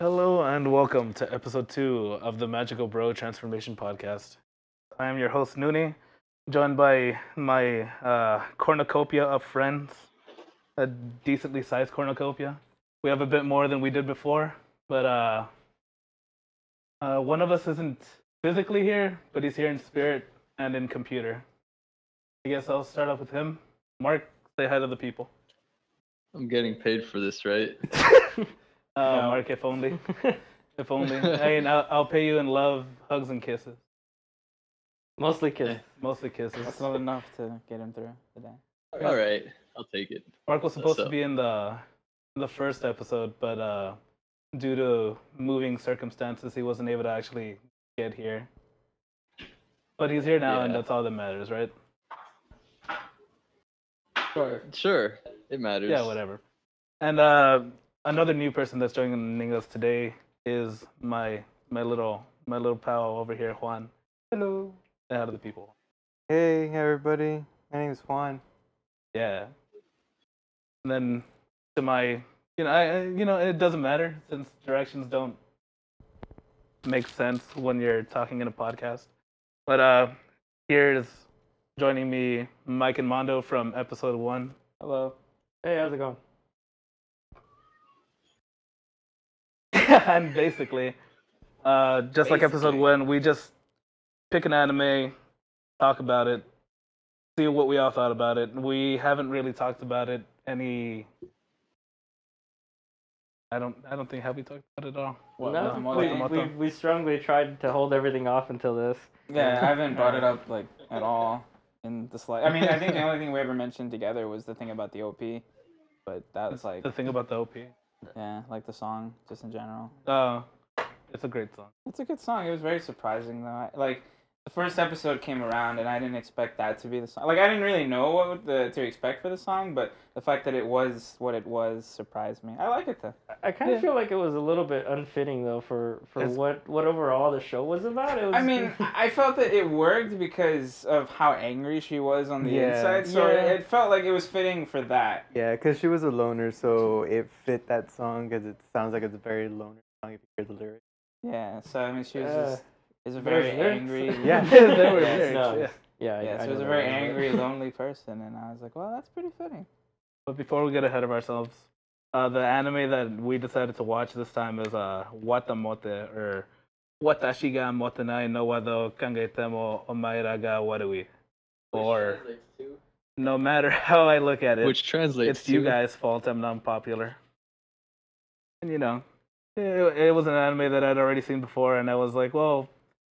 Hello and welcome to episode two of the Magical Bro Transformation Podcast. I am your host Nooney, joined by my uh, cornucopia of friends, a decently sized cornucopia. We have a bit more than we did before, but uh, uh, one of us isn't physically here, but he's here in spirit and in computer. I guess I'll start off with him. Mark, say hi to the people. I'm getting paid for this, right? Uh, Mark, if only. if only. I mean, I'll, I'll pay you in love, hugs, and kisses. Mostly kisses. Mostly kisses. That's not enough to get him through the day. All right, I'll take it. Mark was supposed to be in the the first episode, but uh, due to moving circumstances, he wasn't able to actually get here. But he's here now, and that's all that matters, right? Sure. Sure, it matters. Yeah, whatever. And uh, another new person that's joining us today is my my little my little pal over here, Juan. Hello. Say hi to the people. Hey, everybody. My name is Juan. Yeah. And then to my, you know, I, I- you know, it doesn't matter since directions don't make sense when you're talking in a podcast. But uh, here's joining me, Mike and Mondo from episode one. Hello. Hey, how's it going? and basically, uh, just like episode Basically. one, we just pick an anime, talk about it, see what we all thought about it. We haven't really talked about it any. I don't. I don't think have we talked about it at all. What, no, with we, Moto? we, we strongly tried to hold everything off until this. Yeah, I haven't brought it up like at all in the slide. I mean, I think the only thing we ever mentioned together was the thing about the OP, but that was like, The thing about the OP. yeah, like the song just in general. Oh, it's a great song. It's a good song. It was very surprising though. I, like the first episode came around and I didn't expect that to be the song. Like I didn't really know what the, to expect for the song, but the fact that it was what it was surprised me. I like it though. I kind of Yeah. feel like it was a little bit unfitting though for, for It's- what what overall the show was about. It was. I mean, I felt that it worked because of how angry she was on the Yeah. inside. So Yeah. it, it felt like it was fitting for that. Yeah, because she was a loner, so it fit that song because it sounds like it's a very loner song if you hear the lyrics. Yeah. So I mean, she was Uh, just is a very lyrics? angry. Yeah. there were Yes, lyrics, no. yeah. yeah, Yeah. I So it was a very angry, lonely person, and I was like, well, that's pretty fitting. But before we get ahead of ourselves, uh, the anime that we decided to watch this time is uh, Watamote, or Watashi ga motenai no wa do kangaite mo omaira ga warui. Or, no matter how I look at it, Which translates it's you to- guys' fault I'm not popular. And you know, it, it was an anime that I'd already seen before, and I was like, well,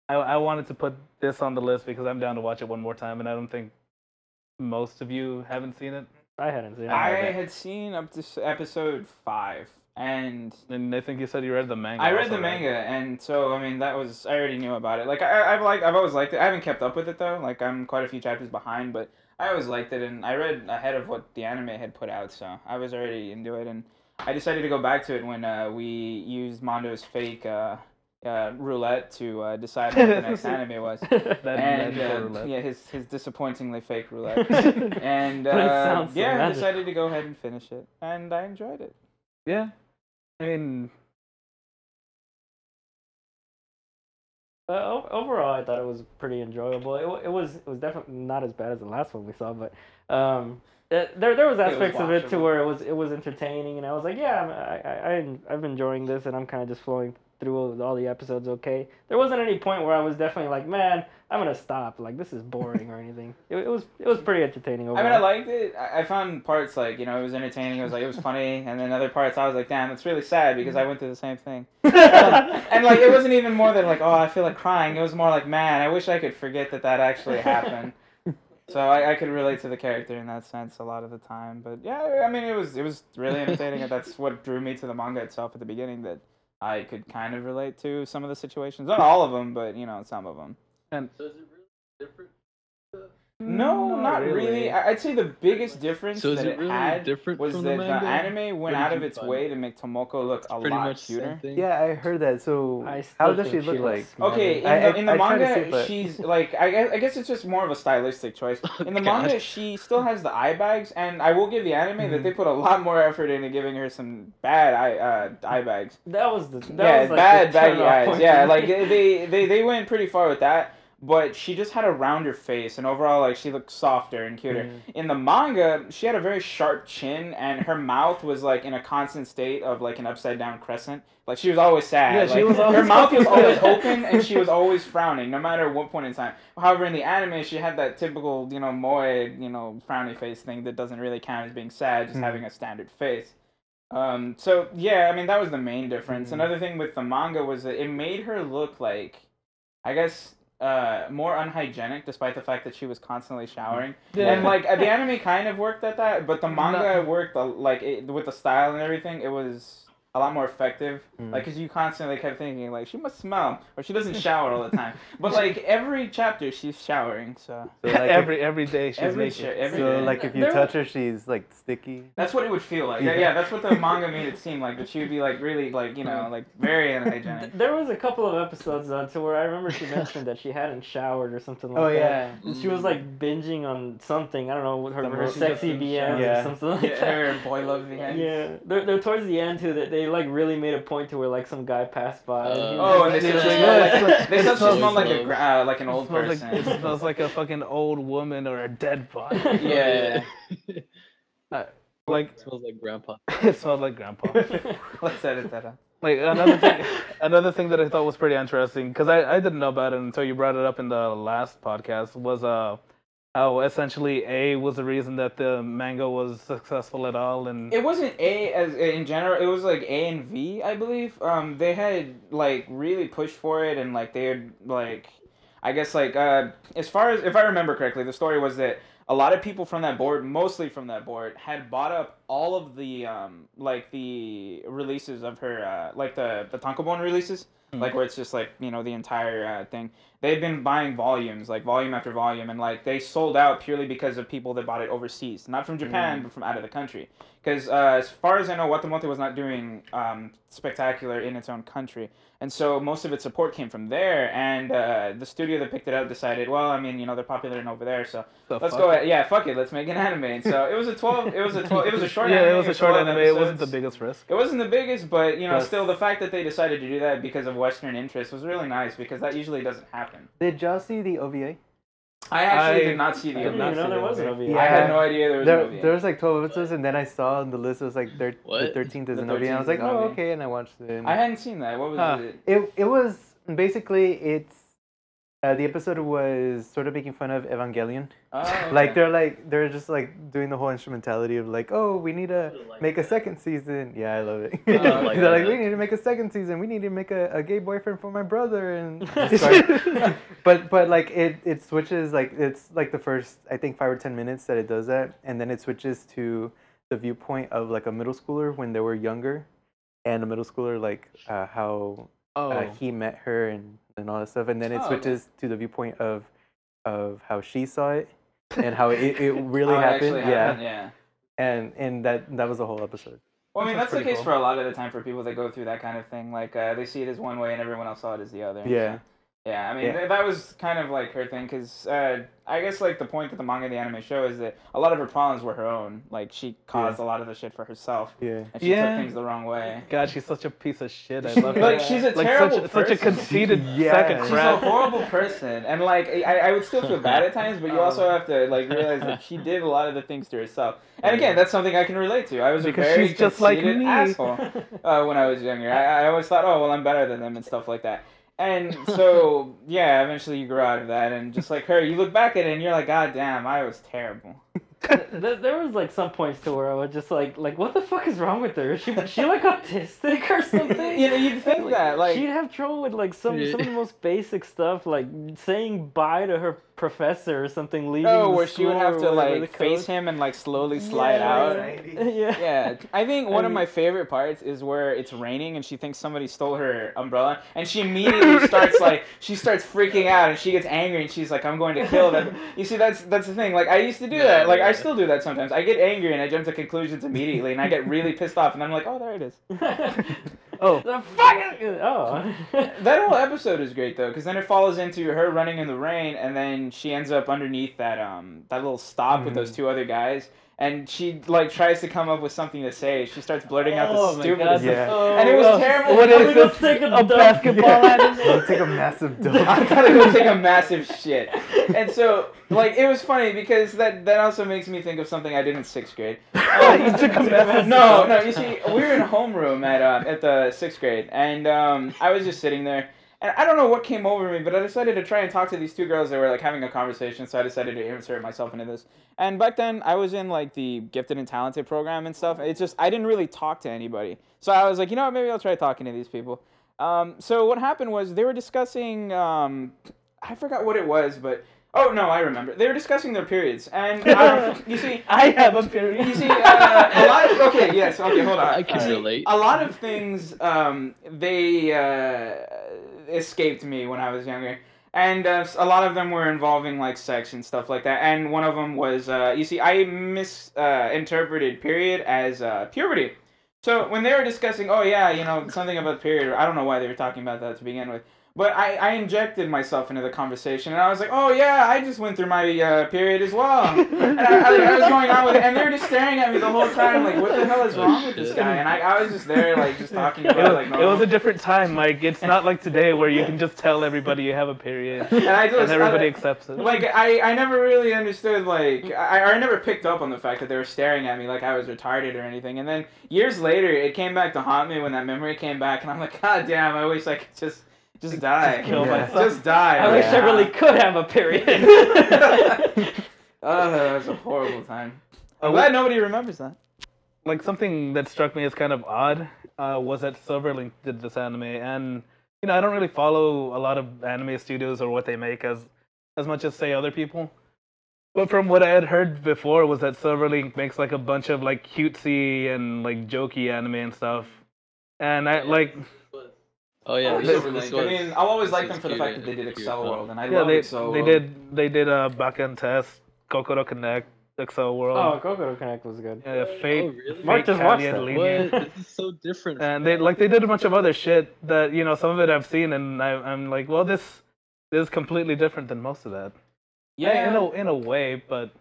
I, I wanted to put this on the list because I'm down to watch it one more time, and I don't think most of you haven't seen it. I hadn't seen it. I okay. had seen up to episode five, and And I think you said you read the manga. I read also, the right? manga, and so I mean that was I already knew about it. Like I, I've like I've always liked it. I haven't kept up with it though. Like I'm quite a few chapters behind, but I always liked it, and I read ahead of what the anime had put out, so I was already into it. And I decided to go back to it when uh, we used Mondo's fake uh, uh, roulette to uh, decide what the next anime was. That And uh, yeah, his his disappointingly fake roulette. and uh, sounds so yeah, I decided to go ahead and finish it, and I enjoyed it. Yeah. I mean, Uh, overall, I thought it was pretty enjoyable. It, it was it was definitely not as bad as the last one we saw, but um, th- there there was was aspects of it to where it was it was entertaining, and I was like, yeah, I'm, I I I'm, I'm enjoying this, and I'm kind of just flowing through all, the episodes. Okay, there wasn't any point where I was definitely like, man, I'm gonna stop. Like this is boring or anything. It, it was it was pretty entertaining I mean, I liked it. I I found parts like you know it was entertaining. It was like it was funny, and then other parts I was like, damn, it's really sad because I went through the same thing. Um, and like it wasn't even more than like oh I feel like crying. It was more like man, I wish I could forget that that actually happened. so I, I could relate to the character in that sense a lot of the time. But yeah, I mean it was it was really entertaining, and that's what drew me to the manga itself at the beginning. That I could kind of relate to some of the situations, not all of them, but you know some of them. and So is it really different? No, not really. really. I- I'd say the biggest difference So is that it it really had different was from that the manga? anime went out of its find? way to make Tomoko look a lot much the cuter. Yeah, I heard that. So how does she think look like? looks. Okay, in I- the, I- in the I tried manga, see it, but- she's like I guess, I guess it's just more of a stylistic choice. In the God. manga, she still has the eye bags, and I will give the anime Mm-hmm. that they put a lot more effort into giving her some bad eye uh, eye bags. That was the that yeah, was like bad the baggy turn-off eyes. Yeah, like they, they they went pretty far with that. But she just had a rounder face, and overall, like she looked softer and cuter. Mm. In the manga, she had a very sharp chin, and her mouth was like in a constant state of like an upside down crescent. Like she was always sad. Yeah, she Like, was her mouth was always open, and she was always frowning, no matter what point in time. However, in the anime, she had that typical, you know, moe, you know, frowny face thing that doesn't really count as being sad, just Mhm. having a standard face. Um, so yeah, I mean that was the main difference. Mhm. Another thing with the manga was that it made her look like, I guess, uh, more unhygienic, despite the fact that she was constantly showering. Yeah. And like the anime kind of worked at that, but the manga No. worked uh, like it, with the style and everything. It was a lot more effective. Mm. Like, cause you constantly kept thinking like she must smell, or she doesn't shower all the time. But like every chapter, she's showering. So So, like, every every day she's every naked. shit, every so day. like if you There- touch her, she's like sticky. That's what it would feel like. Yeah, Yeah. yeah, that's what the manga made it seem like. That she would be like really like you know like very unhygienic. There was a couple of episodes uh, to where I remember she mentioned that she hadn't showered or something like Oh that. yeah. And She was like binging on something. I don't know what her, Some her sexy of BMs Yeah. or something like Yeah, that. her boy love VN. Yeah, they're, they're towards the end too. That they like really made a point to where like some guy passed by. and he Uh, was Oh, and they said she Yeah, like they said she smells smelled like a like- gra- uh, like an old person. like it smells like a fucking old woman or a dead body. Yeah. like It smells like grandpa. it smells like grandpa. Let's edit that out. Like another thing, another thing that I thought was pretty interesting because I, I didn't know about it until you brought it up in the last podcast was uh how essentially A was the reason that the manga was successful at all and It wasn't A as in general. It was like A and V, I believe. Um, they had like really pushed for it, and like they had like, I guess like uh, as far as if I remember correctly, the story was that a lot of people from that board, mostly from that board, had bought up all of the um like the releases of her uh like the the Tankobon releases. Like where it's just like you know the entire uh, thing. They've been buying volumes, like volume after volume, and like they sold out purely because of people that bought it overseas, not from Japan, but from out of the country. Because uh, as far as I know, Watamote was not doing um, spectacular in its own country, and so most of its support came from there. And uh, the studio that picked it up decided, well, I mean, you know, they're popular over there, so So let's go. Ahead. Yeah, fuck it, let's make an anime. And so it was a twelve. It was a twelve. It was a short. yeah, anime, it was a short 12 anime. It wasn't the biggest risk. It wasn't the biggest, but you know, Plus- still the fact that they decided to do that because of Western interest was really nice because that usually doesn't happen. Did y'all see the OVA? I actually I- did not see the I did didn't OVA. even know there was an OVA. Yeah. I had no idea there was There, an OVA. there was like 12 episodes, and then I saw on the list it was like thir- the 13th is The an OVA, and I was like, oh, okay, and I watched it. I hadn't seen that. What was Huh. it? It it was basically it's uh, the episode was sort of making fun of Evangelion. Oh, okay. Like they're like they're just like doing the whole instrumentality of like, oh, we need to make a second season. Yeah, I love it. I like they're like, we need to make a second season. We need to make a, a gay boyfriend for my brother and. but but like it it switches like it's like the first I think five or ten minutes that it does that, and then it switches to the viewpoint of like a middle schooler when they were younger, and a middle schooler like uh, how Oh, uh, he met her and, and all that stuff and then it Oh, okay. switches to the viewpoint of of how she saw it and how it, it really How it happened actually yeah happened, yeah. and and that that was the whole episode Well, I mean, That that's the case cool. for a lot of the time for people that go through that kind of thing. Like, uh, they see it as one way and everyone else saw it as the other. yeah Yeah, I mean, Yeah. th- that was kind of like her thing, because uh, I guess, like, the point that the manga and the anime show is that a lot of her problems were her own. Like, she caused a lot of the shit for herself, yeah and she Yeah. took things the wrong way. God, she's such a piece of shit. I love her. Like, she's a like terrible such, such a conceited Yeah. sack of She's She's a horrible person, and like I, I would still feel bad at times, but you also have to like realize that she did a lot of the things to herself. And again, that's something I can relate to. I was Because a very she's just like conceited me. asshole uh, when I was younger. I, I always thought, oh well, I'm better than them and stuff like that. And so yeah, eventually you grow out of that, and just like her, you look back at it and you're like, God damn, I was terrible. there, there was like some points to where I was just like, like what the fuck is wrong with her? Is she, she like autistic or something? you know, you'd think that like she'd have trouble with like some some of the most basic stuff, like saying bye to her professor or something leaving. Oh, the where she would have to like face him and like slowly slide Yeah, out. yeah. Yeah, I think one of my favorite parts is where it's raining and she thinks somebody stole her umbrella, and she immediately starts like she starts freaking out and she gets angry and she's like, "I'm going to kill them." You see, that's that's the thing. Like I used to do that. Like I still do that sometimes. I get angry and I jump to conclusions immediately, and I get really pissed off, and I'm like, "Oh, there it is." Oh, the fucking oh. That whole episode is great though, because then it follows into her running in the rain, and then she ends up underneath that um that little stop with those two other guys, and she like tries to come up with something to say. She starts blurting out Oh the stupidest. God. Yeah. And it was Oh, terrible. What because is it this? was- take a A basketball I'll anime? take a massive dump. I dump. gotta go take a massive shit. And so, like, it was funny because that that also makes me think of something I did in sixth grade. You took a massive no, no. You see, we were in homeroom at uh, at the sixth grade, and um, I was just sitting there, and I don't know what came over me, but I decided to try and talk to these two girls that were like having a conversation. So I decided to insert myself into this. And back then, I was in like the gifted and talented program and stuff. It's just I didn't really talk to anybody, so I was like, you know what, maybe I'll try talking to these people. Um, so what happened was they were discussing. Um, I forgot what it was, but oh no, I remember. They were discussing their periods, and uh, you see, I have a period. you see, uh, a lot. Of, okay, yes, okay, hold on. I can You see, relate. A lot of things, um, they uh, escaped me when I was younger, and uh, a lot of them were involving like sex and stuff like that. And one of them was, uh, you see, I misinterpreted period as uh, puberty. So when they were discussing, oh yeah, you know, something about period, I don't know why they were talking about that to begin with. But I, I injected myself into the conversation, and I was like, "Oh yeah, I just went through my uh, period as well." And I, I, I was going on with it, and they were just staring at me the whole time, like, "What the hell is wrong with this guy?" And I, I was just there, like, just talking It about it, was, like, it was a different time, like It's not like today where you can just tell everybody you have a period and I just, and everybody I, accepts it. like I, I never really understood like I, I never picked up on the fact that they were staring at me like I was retarded or anything and then years later it came back to haunt me when that memory came back and I'm like god damn I wish I could just just die. Just kill myself. just die I wish I really could have a period. oh that was a horrible time. Uh, I'm glad nobody remembers that. Like something that struck me as kind of odd uh, was that Silverlink did this anime, and you know I don't really follow a lot of anime studios or what they make as as much as say other people. But from what I had heard before was that Silverlink makes like a bunch of like cutesy and like jokey anime and stuff, and I like Oh yeah, Oh, this, Silver this I mean I'll always this like them for the fact that they did Accel huh? World and I yeah love they Accel they World did they did uh Baka Test, Kokoro Connect, Accel World, oh, Kokoro Connect was good. Yeah, Fate, Oh really? Mark Fate just watched Canyon that. Lenient. What? This is so different. and they like they did a bunch of other shit that you know some of it I've seen and I, I'm like, well, this this is completely different than most of that. yeah in a in a way, but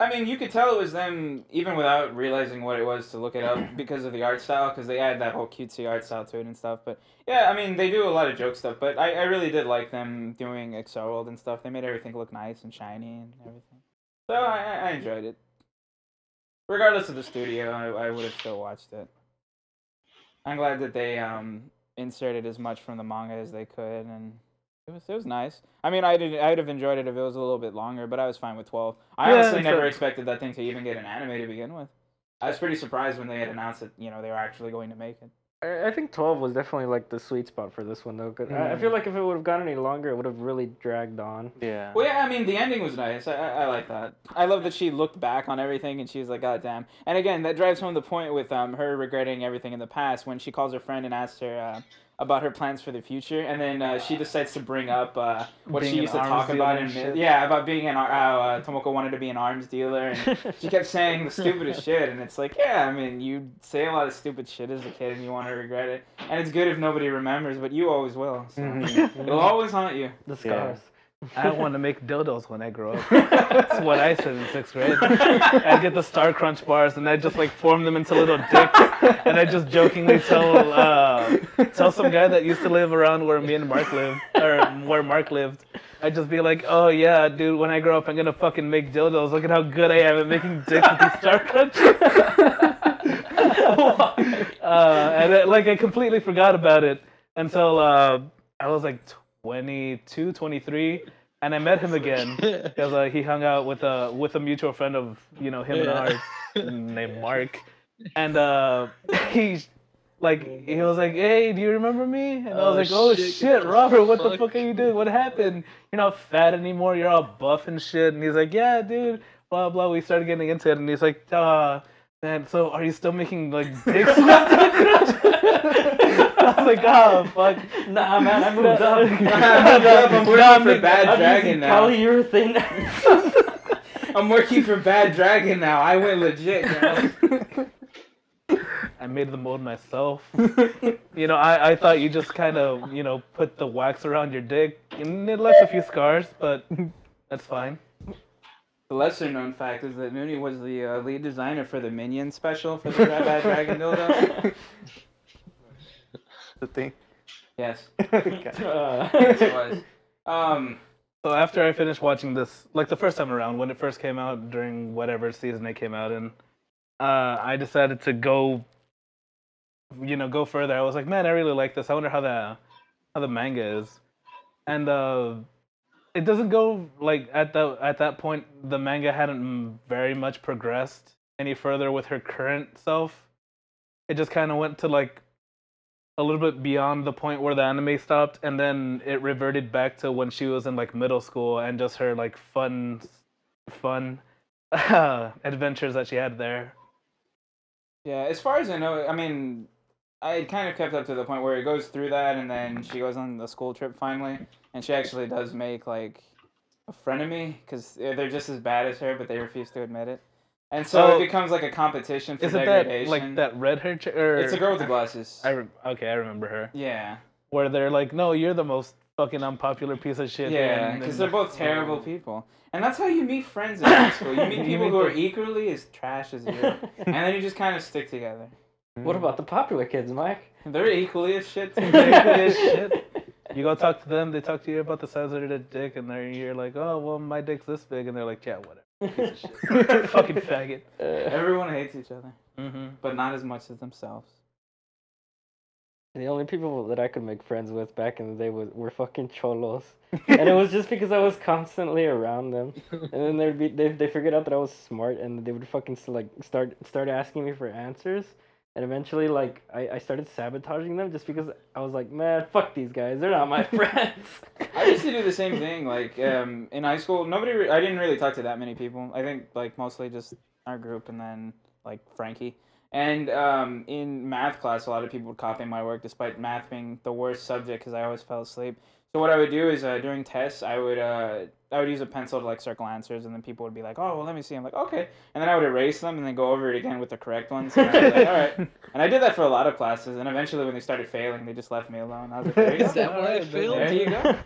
I mean, you could tell it was them even without realizing what it was to look it up because of the art style, because they add that whole cutesy art style to it and stuff. But yeah, I mean, they do a lot of joke stuff, but I, I really did like them doing Accel World and stuff. They made everything look nice and shiny and everything. So I, I- I enjoyed it. Regardless of the studio, I, I would have still watched it. I'm glad that they um, inserted as much from the manga as they could, and it was it was nice. I mean, I did I'd have enjoyed it if it was a little bit longer, but I was fine with twelve. I Yeah, honestly never sure. expected that thing to even get an anime to begin with. I was pretty surprised when they had announced that you know they were actually going to make it. I I think 12 was definitely like the sweet spot for this one though. 'cause I I feel like if it would have gone any longer, it would have really dragged on. Yeah. Well, yeah, I mean the ending was nice. I, I, I like that. I love that she looked back on everything and she's like, God damn. And again, that drives home the point with um her regretting everything in the past when she calls her friend and asks her uh, about her plans for the future, and then uh, she decides to bring up uh, what Being she used to talk about and in shit. yeah about being an ar- how uh, Tomoko wanted to be an arms dealer and she kept saying the stupidest shit, and it's like, yeah, I mean, you say a lot of stupid shit as a kid, and you want to regret it, and it's good if nobody remembers, but you always will. So. Mhm. It'll always haunt you. The scars. I want to make dildos when I grow up. That's what I said in sixth grade. I'd get the Star Crunch bars and I'd just like form them into little dicks, and I'd just jokingly tell uh, tell some guy that used to live around where me and Mark lived, or where Mark lived. I'd just be like, "Oh yeah, dude, when I grow up, I'm gonna fucking make dildos. Look at how good I am at making dicks with these Star Crunch." uh, and it, like I completely forgot about it until uh, I was like 22, 23, and I met him again because uh, he hung out with a with a mutual friend of you know him and Yeah. ours named Mark, and uh, he like he was like, "Hey, do you remember me?" And I was Oh, like, "Oh shit, shit, Robert, what the fuck?" fuck are you doing? What happened? You're not fat anymore. You're all buff and shit." And he's like, "Yeah, dude." Blah blah. We started getting into it, and he's like, "Uh, man, so are you still making like dicks?" I was like, "Oh fuck." Nah, man, I moved up. I moved up, I'm working for Bad I'm Dragon using now. Polyurethane. I'm working for Bad Dragon now. I went legit. Now. I made the mold myself. you know, I, I thought you just kind of, you know, put the wax around your dick, and it left a few scars, but that's fine. The lesser known fact is that Mooney was the uh, lead designer for the Minion special for the Bad Dragon dildo. The thing. Yes, Okay. Uh, yes it was. Um, So after I finished watching this, like the first time around, when it first came out during whatever season it came out in, uh, I decided to go, you know, go further. I was like, man, I really like this. I wonder how the how the manga is, and uh, it doesn't go like at the at that point the manga hadn't very much progressed any further with her current self. It just kind of went to like a little bit beyond the point where the anime stopped and then it reverted back to when she was in like middle school and just her like fun fun adventures that she had there yeah, as far as I know, I mean, I kind of kept up to the point where it goes through that, and then she goes on the school trip finally, and she actually does make like a frenemy because they're just as bad as her, but they refuse to admit it. And so Oh. it becomes like a competition for is it that degradation. like that red hair ch- or It's a girl with the glasses. I re- okay I remember her Yeah, where they're like no you're the most fucking unpopular piece of shit yeah, because they're both terrible people, and that's how you meet friends in high school. You meet people who are equally as trash as you, and then you just kind of stick together. What about the popular kids, Mike? They're equally as shit. Too. They're equally as shit. You go talk to them, they talk to you about the size of their dick, and they're you're like, oh well, my dick's this big, and they're like, yeah, whatever, piece of shit, fucking faggot. Uh, Everyone hates each other, Mm-hmm. but not as much as themselves. the only people that I could make friends with back in the day was were fucking cholos, and it was just because I was constantly around them. And then they'd be they they figured out that I was smart, and they would fucking like start start asking me for answers. And eventually, like I, I started sabotaging them just because I was like, man, fuck these guys, they're not my friends. I used to do the same thing. Like um, in high school, nobody. Re- I didn't really talk to that many people. I think like mostly just our group, and then like Frankie. And um, in math class, a lot of people would copy my work, despite math being the worst subject because I always fell asleep. So what I would do is uh, during tests, I would uh, I would use a pencil to like circle answers, and then people would be like, "Oh, well, let me see." I'm like, "Okay," and then I would erase them and then go over it again with the correct ones. And I was like, "All right." And I did that for a lot of classes, and eventually, when they started failing, they just left me alone. I was like, "There you Is go." that why I failed? There you go.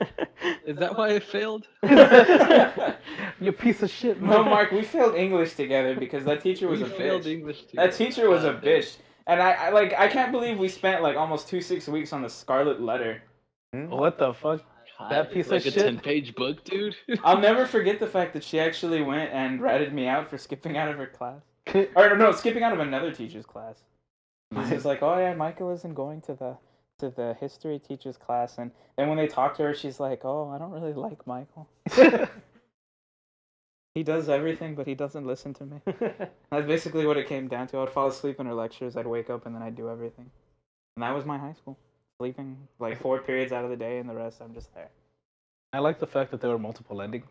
Is that why I failed? you piece of shit. No. Mark, we failed English together because that teacher was we a failed bitch. English too. That teacher was a bitch, and I, I like I can't believe we spent like almost two six weeks on the Scarlet Letter. Mm-hmm. What the fuck? That piece of like shit? a ten-page book, dude. I'll never forget the fact that she actually went and ratted me out for skipping out of her class, or no, skipping out of another teacher's class. She's like, "Oh yeah, Michael isn't going to the to the history teacher's class," and then when they talk to her, she's like, "Oh, I don't really like Michael. He does everything, but he doesn't listen to me." That's basically what it came down to. I would fall asleep in her lectures, I'd wake up, and then I'd do everything. And that was my high school. Sleeping like four periods out of the day, and the rest I'm just there. I like the fact that there were multiple endings,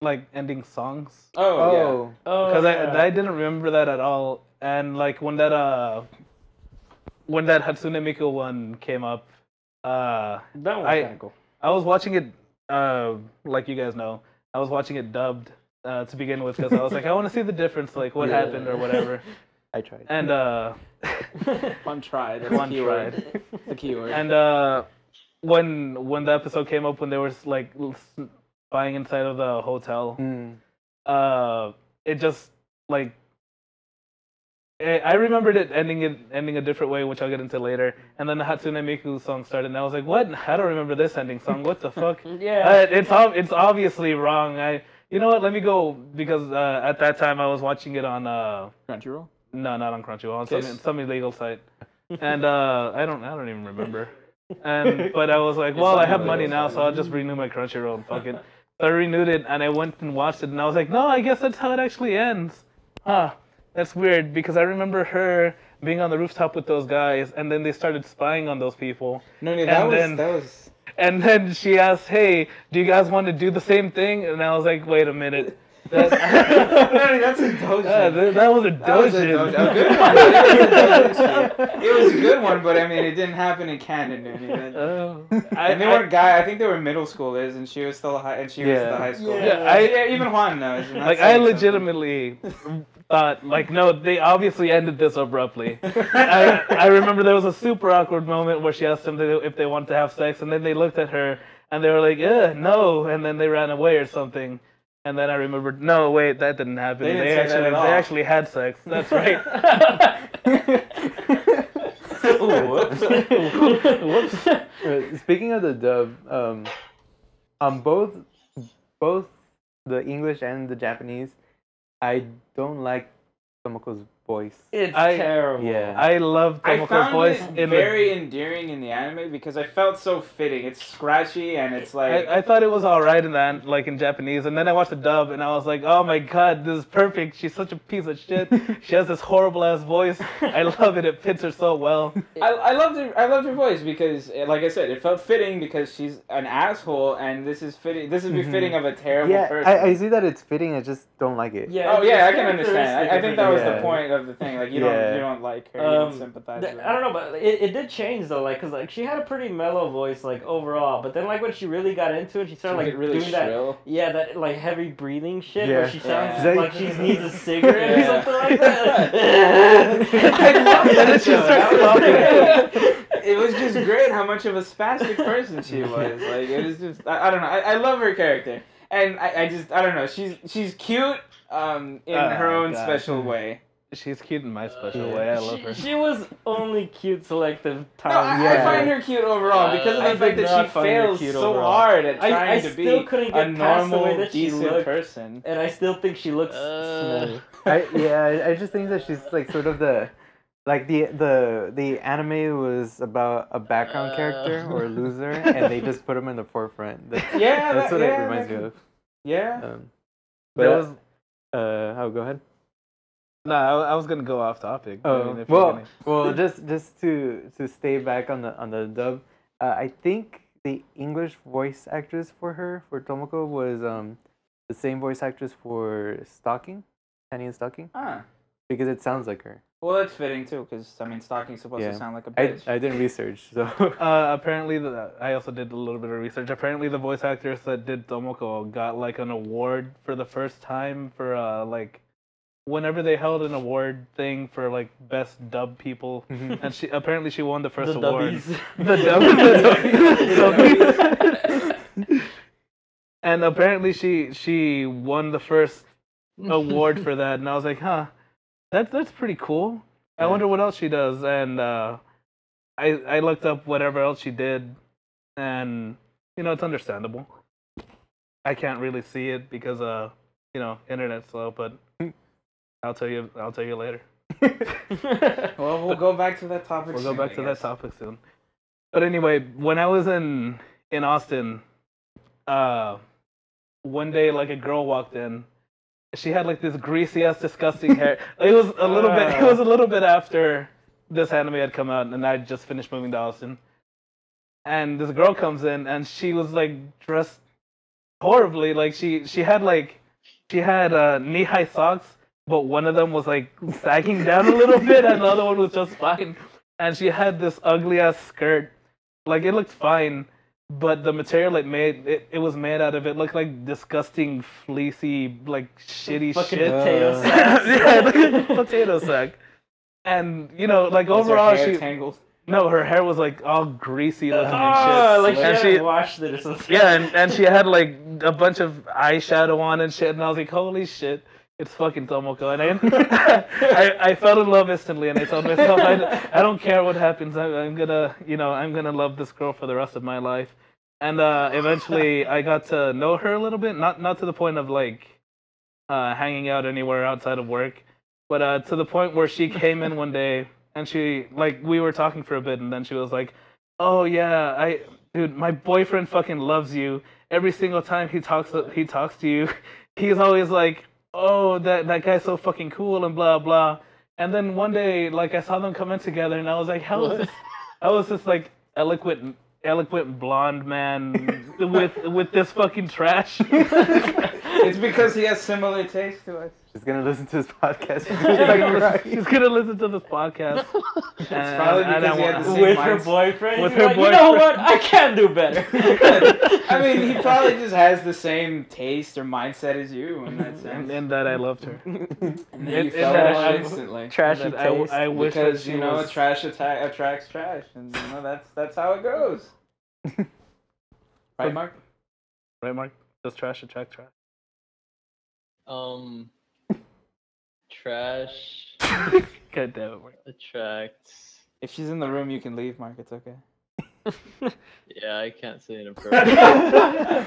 like ending songs. Oh, Oh, oh, because yeah. I, I didn't remember that at all and like when that uh when that hatsune miku one came up uh that was I- kind of cool. i was watching it uh like you guys know i was watching it dubbed uh to begin with because i was like i want to see the difference like what Yeah. happened or whatever I tried. and uh. One tried. That's One the keyword. The keyword. and uh when when the episode came up when they were like s- spying inside of the hotel Mm. uh it just like I I remembered it ending it ending a different way, which I'll get into later. And then the Hatsune Miku song started, and I was like, "What? I don't remember this ending song. What the fuck? yeah. Uh, it's ob- it's obviously wrong." I, you know what? Let me go because uh, at that time I was watching it on uh, Crunchyroll. No, not on Crunchyroll, on some, some illegal site, and uh, I don't I don't even remember. And but I was like, well, I have money now, so I'll just renew my Crunchyroll and fuck it. So I renewed it, and I went and watched it, and I was like, no, I guess that's how it actually ends. Huh. That's weird because I remember her being on the rooftop with those guys, and then they started spying on those people. No, no, that was then- that was. And then she asked, "Hey, do you guys want to do the same thing?" And I was like, "Wait a minute." That, that's a doja. Yeah, that, that was a That was a, dojin. doja- a good one. It was a doja. It was a good one, but I mean, it didn't happen in canon. Um, I mean, that- Oh. I, and they I- were guy. I think they were middle schoolers, and she was still high, and she was the high school. Yeah. Yeah, I- yeah, even Juan knows. like I saying something. legitimately thought like no they obviously ended this abruptly I, I remember there was a super awkward moment where she asked them if they wanted to have sex and then they looked at her and they were like Ugh, no and then they ran away or something and then I remembered no wait that didn't happen. They they, didn't that actually they actually had sex. That's right. Whoops. Uh, Speaking of the dub, um, on both both the English and the Japanese, I don't like Tomoko's voice. It's I- terrible. Yeah. I love I Tomoko's found voice it in very endearing in the anime because I felt so fitting. It's scratchy and it's like I, I thought it was all right in that, like in Japanese, and then I watched the dub, and I was like, "Oh my god, this is perfect! She's such a piece of shit. She has this horrible ass voice. I love it. It fits her so well." I, I loved her. I loved her voice because, eh, like I said, it felt fitting because she's an asshole, and this is fitting. This is Mm-hmm. befitting of a terrible Yeah, person. I, I see that it's fitting. I just don't like it. Yeah. oh yeah, I can understand. I, I think that was the point of the thing. Like you don't, you don't like her. you Um, don't sympathize th- with I don't know, but it, it did change though, like, cause like she had a pretty mellow voice, like overall. But then like when she really got into it, she started She like really doing that, yeah, that like heavy breathing shit Yeah. where she sounds Yeah. like she needs a cigarette or something like that. I love And then she though. starts That was coughing. great. It was just great how much of a spastic person she was. Like it was just I, I don't know. I, I love her character, and I, I just I don't know. She's she's cute um in Oh, her own God. special way. She's cute in my special Yeah. way. I love she, her. she was only cute selective No, times. I, I yeah. find her cute overall because of Uh, the I fact did that not she find her fails cute so overall. hard at I- trying I to still be couldn't a get past the way normal, that she decent looked. person. and I still think she looks Uh, small. I yeah, I, I just think that she's like sort of the like the the the anime was about a background character or a loser, and they just put him in the forefront. That's, Yeah, that's that- what yeah, it reminds that me could- of. Yeah. Um, There but was uh, oh, go ahead. No. I, I was gonna go off topic. I Oh mean, if well, gonna- well, just just to to stay back on the on the dub, uh, I think the English voice actress for her for Tomoko was um the same voice actress for Stocking, Panty and Stocking, Ah. because it sounds like her. Well, that's fitting too, because I mean, Stocking's supposed Yeah. to sound like a bitch. I didn't research, so Uh, apparently, the, I also did a little bit of research. Apparently, the voice actress that did Tomoko got like an award for the first time for uh like whenever they held an award thing for like best dub people, Mhm. and she apparently she won the first the award. dubbies. The dub, the dubbies. and apparently she she won the first award for that, and I was like, huh, that's that's pretty cool. I Yeah. wonder what else she does, and uh, I I looked up whatever else she did, and you know it's understandable. I can't really see it because uh you know internet slow, but I'll tell you I'll tell you later. well, we'll go back to that topic. We'll go back I to that topic soon. But anyway, when I was in in Austin, uh, one day like a girl walked in. She had like this greasy ass, disgusting hair. It was a little bit. It was a little bit after this anime had come out, and I just finished moving to Austin. And this girl comes in, and she was like dressed horribly. Like she she had like she had uh, knee high socks, but one of them was like sagging down a little bit, and the other one was just fine. And she had this ugly ass skirt. Like it looked fine, but the material it made it, it was made out of it looked like disgusting, fleecy, like shitty Fucking shit. potato sacks. yeah, like potato sack. And you know, like Was her overall, hair she tangled. no, her hair was like all greasy ah, looking Oh, and shit. like she and she, washed it or something. yeah, and, and she had like a bunch of eyeshadow on and shit, and I was like, holy shit, it's fucking Tomoko. And I, I, I fell in love instantly, and I told myself, I, I don't care what happens, I, I'm gonna, you know, I'm gonna love this girl for the rest of my life. And uh, eventually, I got to know her a little bit, not not to the point of like uh, hanging out anywhere outside of work, but uh, to the point where she came in one day and she like we were talking for a bit, and then she was like, "Oh yeah, I dude, my boyfriend fucking loves you. Every single time he talks he talks to you, he's always like." Oh, that that guy's so fucking cool and blah blah. And then one day, like I saw them come in together, and I was like, how is this? I was just like eloquent, eloquent blonde man with with this fucking trash. It's because he has similar taste to us. She's gonna listen to this podcast. She's He's gonna, listen, he's gonna listen to this podcast. It's probably because he had the same With her mindset. boyfriend. With With her like, You know boyfriend. what? I can do better. I mean, he probably just has the same taste or mindset as you in that sense. and that I loved her. And then and- you fell in love instantly. Trashy And that I. I wish because you know was, trash atta- attracts trash, and you know that's that's how it goes. right, Mark? right, Mark. Does trash attract trash? Um, trash God damn it, Mark. attracts. If she's in the room, you can leave, Mark. It's okay. Yeah, I can't say it appropriately.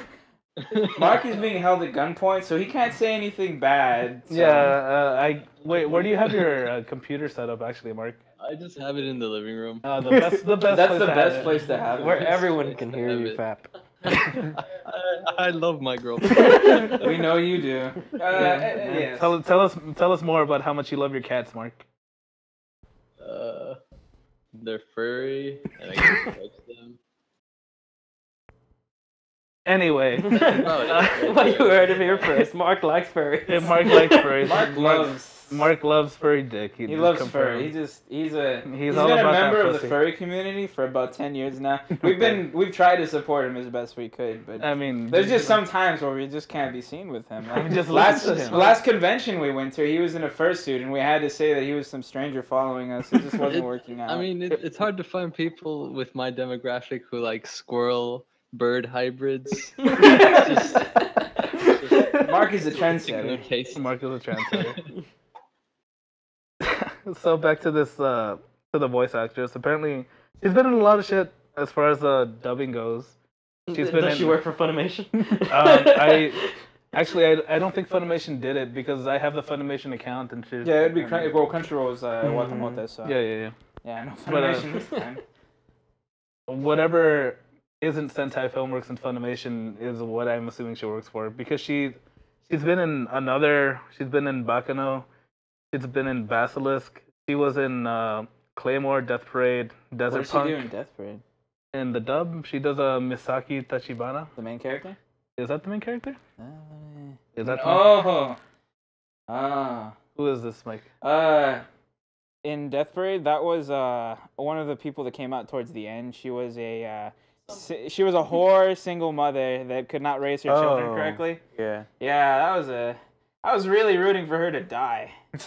Mark is being held at gunpoint, so he can't say anything bad. so- Yeah, uh, I wait. Where do you have your uh, computer set up, actually, Mark? I just have it in the living room. Uh, the best, the best. That's place the to have best it. place to have Where everyone can to hear have you, it. Fap. I, I love my girlfriend. we know you do. Uh, Yeah. uh, yes. Tell, tell us, tell us more about how much you love your cats, Mark. Uh, they're furry, and I can touch them. Anyway, Oh, well, you heard of here first. Mark likes furries. Yeah, Mark likes furries. Mark loves. Mark loves furry dick. He just loves confirmed. furry. He just he's a He's he's, all been a about that member of the furry community for about ten years now. We've been we've tried to support him as best we could, but I mean, there's just some times where we just can't be seen with him. Like Just last him. last convention we went to, he was in a fursuit, and we had to say that he was some stranger following us. It just wasn't It- working out. I mean, it, it's hard to find people with my demographic who like squirrel bird hybrids. Just- Mark is a Particular trendsetter. Mark is a trendsetter. so back to this, uh, to the voice actress. Apparently, she's been in a lot of shit as far as uh, dubbing goes. She's been Does in- she work for Funimation? Um, I actually, I, I don't think Funimation did it because I have the Funimation account and shit. Yeah, it'd be and- Crun- well, Crunchyroll's uh, Mm-hmm. Watamote, so Yeah, yeah, yeah. yeah, no But, uh, Funimation this time. whatever isn't Sentai Filmworks and Funimation is what I'm assuming she works for because she she's been in another she's been in Baccano, she's been in Basilisk, she was in uh, Claymore, Death Parade, What Desert she Punk. do in Death Parade? In the dub, she does a Misaki Tachibana. The main character? Is that the main character? Uh, Is that oh, ah. who is this, Mike? Uh, in Death Parade, that was uh one of the people that came out towards the end. She was a uh, si- she was a whore single mother that could not raise her children Oh. correctly. Yeah. Yeah, that was a. I was really rooting for her to die.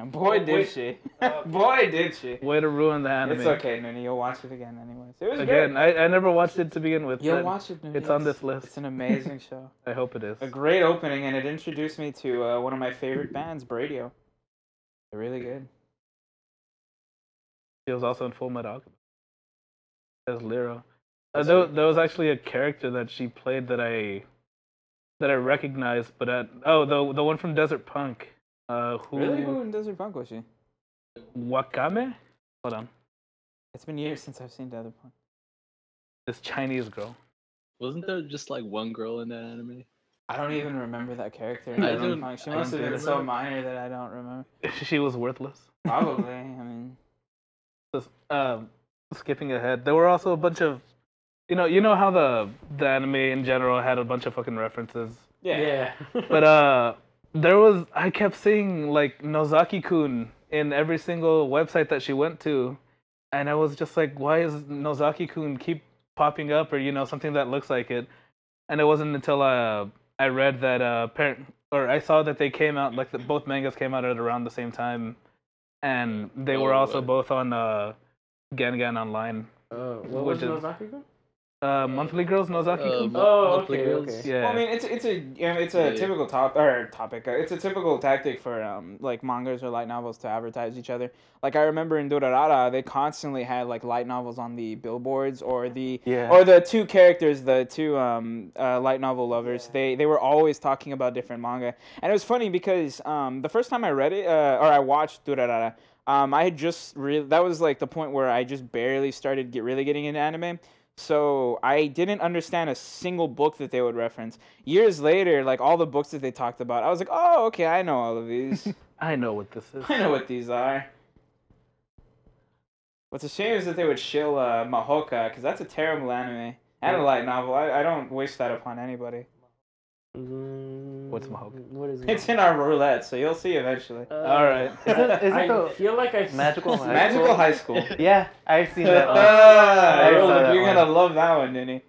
And boy, did Wait. she! boy, did she! Way to ruin the anime. It's okay, Nuni. You'll watch it again anyways. It was Again, good. I, I never watched it to begin with. You'll watch it. Nuni. It's on this list. It's an amazing show. I hope it is. A great opening, and it introduced me to uh, one of my favorite bands, Bradio. They're really good. He was also in Full Metal Alchemist as Lero. Uh, there, there was actually a character that she played that I that I recognize, but at oh the the one from Desert Punk, uh, who Really? Who in Desert Punk was she? Wakame? Hold on, It's been years since I've seen Desert Punk. this Chinese girl. Wasn't there just like one girl in that anime? I don't even remember that character. in I Desert don't- Punk. She I must have been so minor that I don't remember. She was worthless. Probably. I mean, Just, um, skipping ahead, there were also a bunch of, you know, you know how the the anime in general had a bunch of fucking references. yeah. Yeah. But uh, there was I kept seeing like Nozaki-kun in every single website that she went to, and I was just like, why is Nozaki-kun keep popping up or you know something that looks like it? And it wasn't until uh, I read that uh, parent or I saw that they came out like the, both mangas came out at around the same time, and they were Oh, also what? both on uh, Gangan Online. Oh, what was Nozaki-kun? Uh, monthly girls Nozaki-kun. Uh, Oh, Monthly okay, Girls? okay. yeah. Well, I mean, it's it's a you know, it's a Yeah, yeah. typical top or topic. uh, It's a typical tactic for um like mangas or light novels to advertise each other. Like I remember in Durarara, they constantly had like light novels on the billboards or the Yeah. or the two characters, the two um uh, light novel lovers. They they were always talking about different manga, and it was funny because um the first time I read it uh, or I watched Durarara. Um, I had just really that was like the point where I just barely started get really getting into anime. So I didn't understand a single book that they would reference. Years later, like all the books that they talked about, I was like, oh, okay, I know all of these. I know what this is. I know what these are. What's a shame is that they would shill uh, Mahouka, because that's a terrible anime and a light novel. I, I don't wish that upon anybody. Mm, What's Mahouka? What is It's in our roulette, so you'll see eventually. Uh, All right. Is it, is I it the feel like I've magical high Magical school? High School. Yeah, I've seen that one. Ah, I you're saw that you're one. gonna love that one, Denny.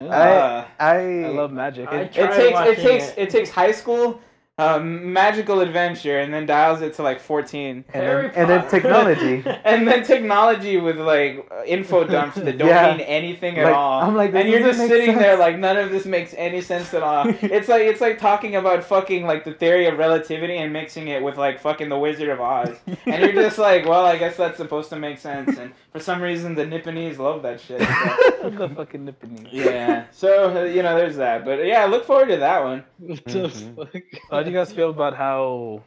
I Ah. I, I love magic. I It- it tried takes it watching takes it. it takes high school um, magical adventure and then dials it to like 14 and then, and then technology. and then technology with like info dumps that don't Yeah. mean anything at Like, all. I'm like, this and you're just make sitting there like none of this makes any sense at all. It's like it's like talking about fucking like the theory of relativity and mixing it with like fucking the wizard of oz. And you're just like well i guess that's supposed to make sense. And for some reason the nipponese love that shit so. the fucking nippany. yeah. So uh, you know there's that. But yeah look forward to that one. What the fuck? How do you guys feel about how?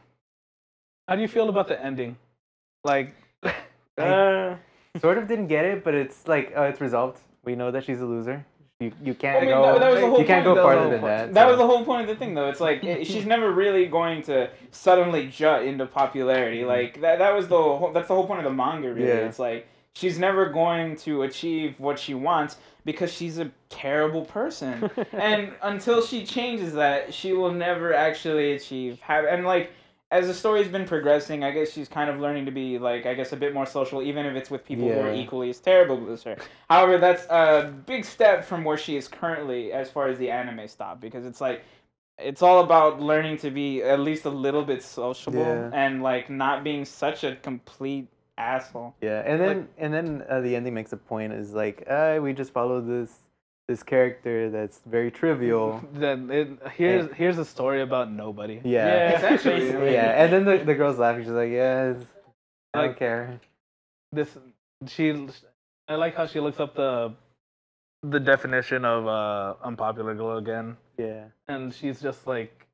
How do you feel about the ending? Like, Uh, sort of didn't get it, but it's like uh, it's resolved. We know that she's a loser. You you can't I mean, go. that- that was the whole you can't go farther than that. That so. was the whole point of the thing, though. It's like it, she's never really going to suddenly jut into popularity. Like that. That was the whole. That's the whole point of the manga. Really, Yeah. it's like she's never going to achieve what she wants because she's a terrible person. and until she changes that, she will never actually achieve. Have and like. As the story's been progressing, I guess she's kind of learning to be like, I guess, a bit more social, even if it's with people who are equally as terrible as her. However, that's a big step from where she is currently as far as the anime stop because it's like it's all about learning to be at least a little bit sociable Yeah. and like not being such a complete asshole. Yeah, and then and then uh, the ending makes a point is like, uh, we just follow this this character that's very trivial. then it, here's here's a story about nobody. Yeah. Yeah, basically. Yeah, and then the, the girl's laughing. She's like, yeah, I don't Like- care. This she. I like how she looks up the the definition of uh unpopular girl again, Yeah. and she's just like,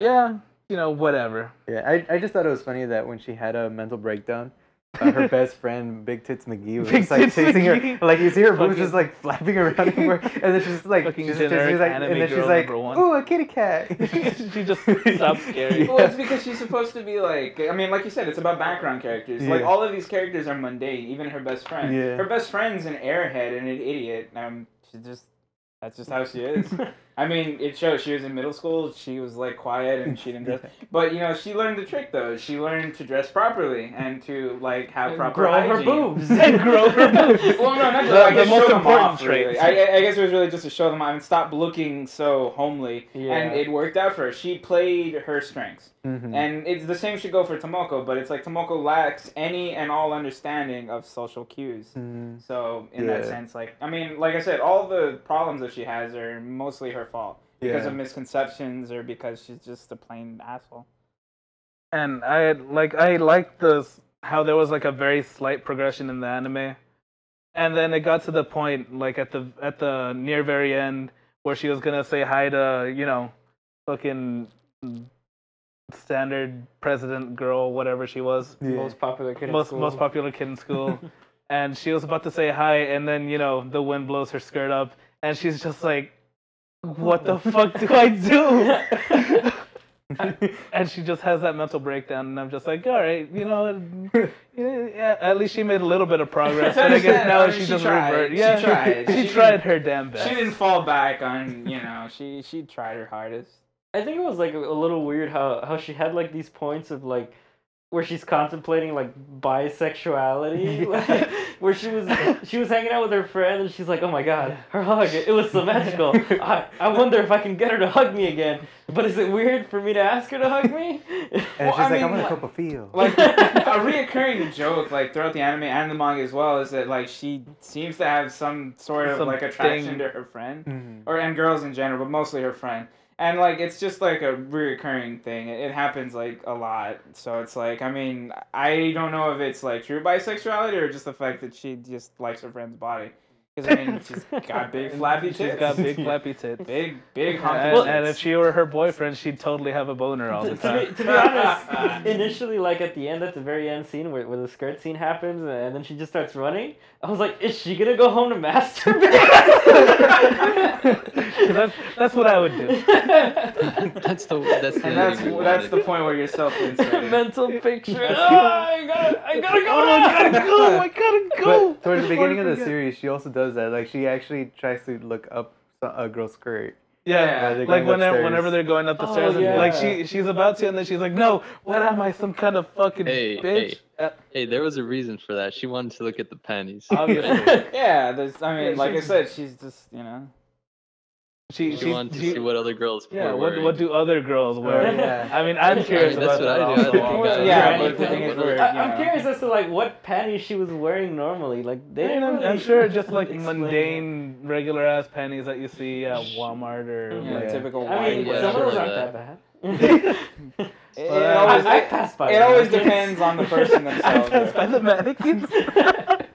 yeah, you know, whatever. Yeah, I, I just thought it was funny that when she had a mental breakdown, uh, her best friend, Big Tits McGee, was Big just, like Tits chasing McGee. her. Like you see her boobs Fucking- just like flapping around everywhere, and then she's like, Fucking she's, she's like, and then she's like, ooh, a kitty cat. she just stops caring. Yeah. Well, it's because she's supposed to be like I mean, like you said, it's about background characters. Like all of these characters are mundane, even her best friend. Yeah. Her best friend's an airhead and an idiot. Um, she just that's just how she is. I mean, it shows she was in middle school. She was like quiet and she didn't dress. But you know, she learned the trick though. She learned to dress properly and to like have proper grow her boobs. and grow her boobs. Well, no, not just The- I the guess most show them important off, really. I, I- guess it was really just to show them off and stop looking so homely. Yeah. And it worked out for her. She played her strengths. Mm-hmm. And it's the same should go for Tomoko, but it's like Tomoko lacks any and all understanding of social cues. Mhm. So in that sense, like I mean, like I said, all the problems that she has are mostly her fault because Yeah. of misconceptions or because she's just a plain asshole. and I like I liked this how there was like a very slight progression in the anime, and then it got to the point like at the at the near very end where she was gonna say hi to you know, fucking standard president girl whatever she was Yeah. Most popular kid. in most school. most popular kid in school, and she was about to say hi, and then you know the wind blows her skirt up, and she's just like, "What the fuck do I do?" and she just has that mental breakdown, and I'm just like, all right, you know, yeah, at least she made a little bit of progress. But I guess now I mean, she, she just tried. revert. She tried. she, She tried her damn best. She didn't fall back on you know she she tried her hardest. I think it was like a, a little weird how how she had like these points of like where she's contemplating like bisexuality, like, where she was she was hanging out with her friend and she's like, oh my god, her hug, it was so magical. I, I wonder if I can get her to hug me again. But is it weird for me to ask her to hug me? And Well, she's I like, mean, I want a like- cup of feel. like a reoccurring joke like throughout the anime and the manga as well is that like she seems to have some sort of Some like attraction thing. to her friend Mhm. or and girls in general but mostly her friend and like it's just like a reoccurring thing it, it happens like a lot so it's like i mean i don't know if it's like true bisexuality or just the fact that she just likes her friend's body Because I mean, she's got big flappy tits. She's got big flappy tits. big, big And, hunky and if she were her boyfriend, she'd totally have a boner all the to, be, time. to be honest, initially, like at the end, at the very end scene where, where the skirt scene happens, and then she just starts running, I was like, is she gonna go home to masturbate? that's, that's what I would do. That's the that's the and that's that's the point where you're self-inserted. Mental picture. Ah, I gotta, I gotta go. Oh, I gotta go! I gotta go! But towards the beginning of the series, she also does that. Like she actually tries to look up a girl's skirt. Yeah, Yeah, like whenever, upstairs. whenever they're going up the Oh, stairs, and like she she's about to, and then she's like, "No, what am I, some kind of fucking Hey, bitch?" Uh, Hey, there was a reason for that. She wanted to look at the panties. Obviously, Yeah, there's. I mean, Yeah, like I said, she's just you know. She She she, wanted to she- see what other girls yeah. were What wearing. what do other girls wear? yeah. I mean, I'm curious I mean, that's about what I that do. I also. think, uh, Yeah, granny but the thing is, panties. we're, I, you I'm curious as to like what panties she was wearing normally. Like they I didn't mean, I'm, really I'm sure just like mundane, regular ass panties that you see at Walmart or you know, like, Yeah. typical it. I mean, white. yeah, some of those aren't that. that bad. It, it Well, always, I, I it, passed by. it always depends on the person themselves. I themselves. passed by the mannequins.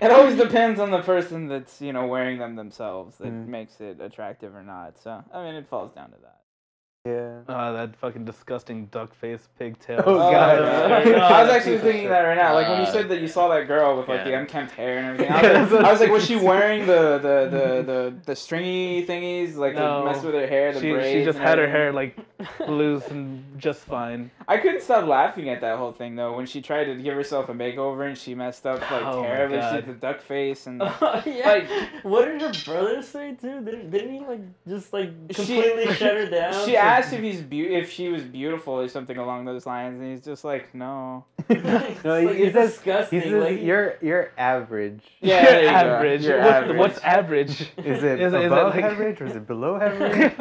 It always depends on the person that's you know wearing them themselves that Mm. makes it attractive or not. So I mean, it falls down to that. Yeah. Oh, that fucking disgusting duck face pigtail. Oh, God. I was actually thinking that right now. Like when you Uh, said that you saw that girl with like the unkempt hair and everything. I was like, I was like, was she wearing the the the the, the stringy thingies like No. to mess with her hair? The She, braids she just had her hair like loose and just fine. I couldn't stop laughing at that whole thing though when she tried to give herself a makeover and she messed up like Oh terribly. She God. had the duck face and. Oh, yeah. Like- what did her brother say too? Didn't, didn't he like just like She- completely shut her down? She So- asked if he's beau- if she was beautiful or something along those lines, and he's just like, no. It's No, like, he you're says- disgusting. He says like, you're you're average. Yeah, there you go. average. You're average. What's average? Is it Is it- is it above like- average or is it below average?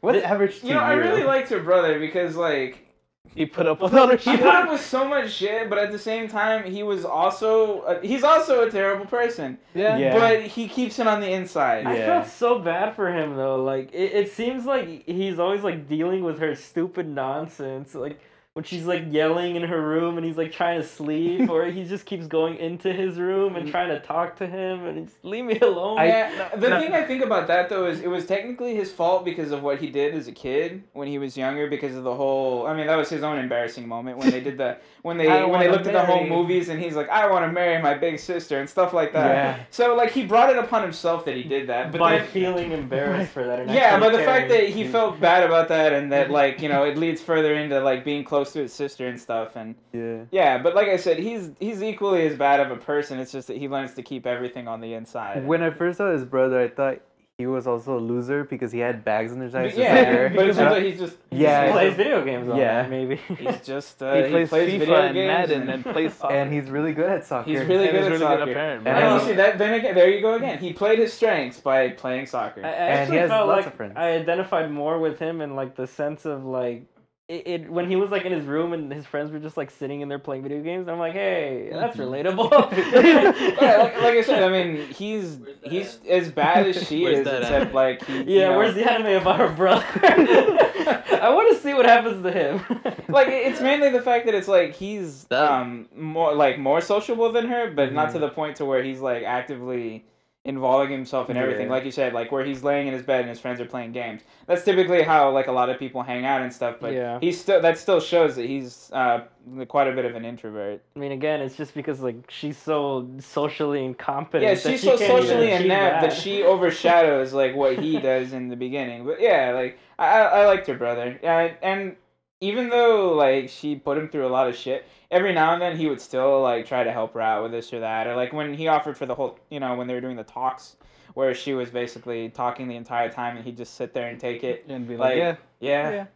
What's average to You know, I really liked her brother because like he put up with all her he put up with so much shit, but at the same time, he was also uh, he's also a terrible person. Yeah. Yeah. But he keeps it on the inside. I Yeah. felt so bad for him though. Like it, it seems like he's always like dealing with her stupid nonsense. Like when she's like yelling in her room and he's like trying to sleep, or he just keeps going into his room and trying to talk to him and just leave me alone. Yeah, the no. thing I think about that though is it was technically his fault because of what he did as a kid when he was younger because of the whole I mean that was his own embarrassing moment when they did the when they when they wanna looked at the whole movies and he's like I want to marry my big sister and stuff like that. Yeah. So like he brought it upon himself that he did that. But by then, feeling embarrassed for that. Yeah, actually but the fact that he felt bad about that and that like, you know, it leads further into like being close to his sister and stuff and Yeah. yeah, but like I said, he's he's equally as bad of a person. It's just that he learns to keep everything on the inside. When I first saw his brother, I thought he was also a loser because he had bags in his eyes. Yeah, but it And turns I- out he's just Yeah, he it's plays just- video games on yeah. that, maybe. he's just uh, He plays FIFA video and games Madden and plays soccer. and he's really good at soccer. he's really And good he's at really soccer. good at parent, And And I- you see that then again, there you go again. He played his strengths by playing soccer. I I And he actually has felt lots like of friends. I identified more with him in like the sense of like it, it when he was like in his room and his friends were just like sitting in there playing video games. I'm like, hey, that's relatable. yeah, like, like I said, I mean, he's he's as bad as she Where's is, except at? like he, you yeah, know, where's the anime about her brother? I want to see what happens to him. like it's mainly the fact that it's like he's um more like more sociable than her, but not Mhm. to the point to where he's like actively involving himself in everything. Yeah. Like you said, like where he's laying in his bed and his friends are playing games. That's typically how like a lot of people hang out and stuff. But Yeah. he's still that still shows that he's uh quite a bit of an introvert. I mean, again, it's just because like she's so socially incompetent. Yeah, that she's she so socially inept that that. she overshadows like what he does in the beginning. But yeah, like I I, I liked her brother. Yeah, and even though like she put him through a lot of shit, every now and then he would still like try to help her out with this or that, or like when he offered for the whole, you know, when they were doing the talks. Where she was basically talking the entire time, and he'd just sit there and take it. and be Like, like, yeah, Yeah.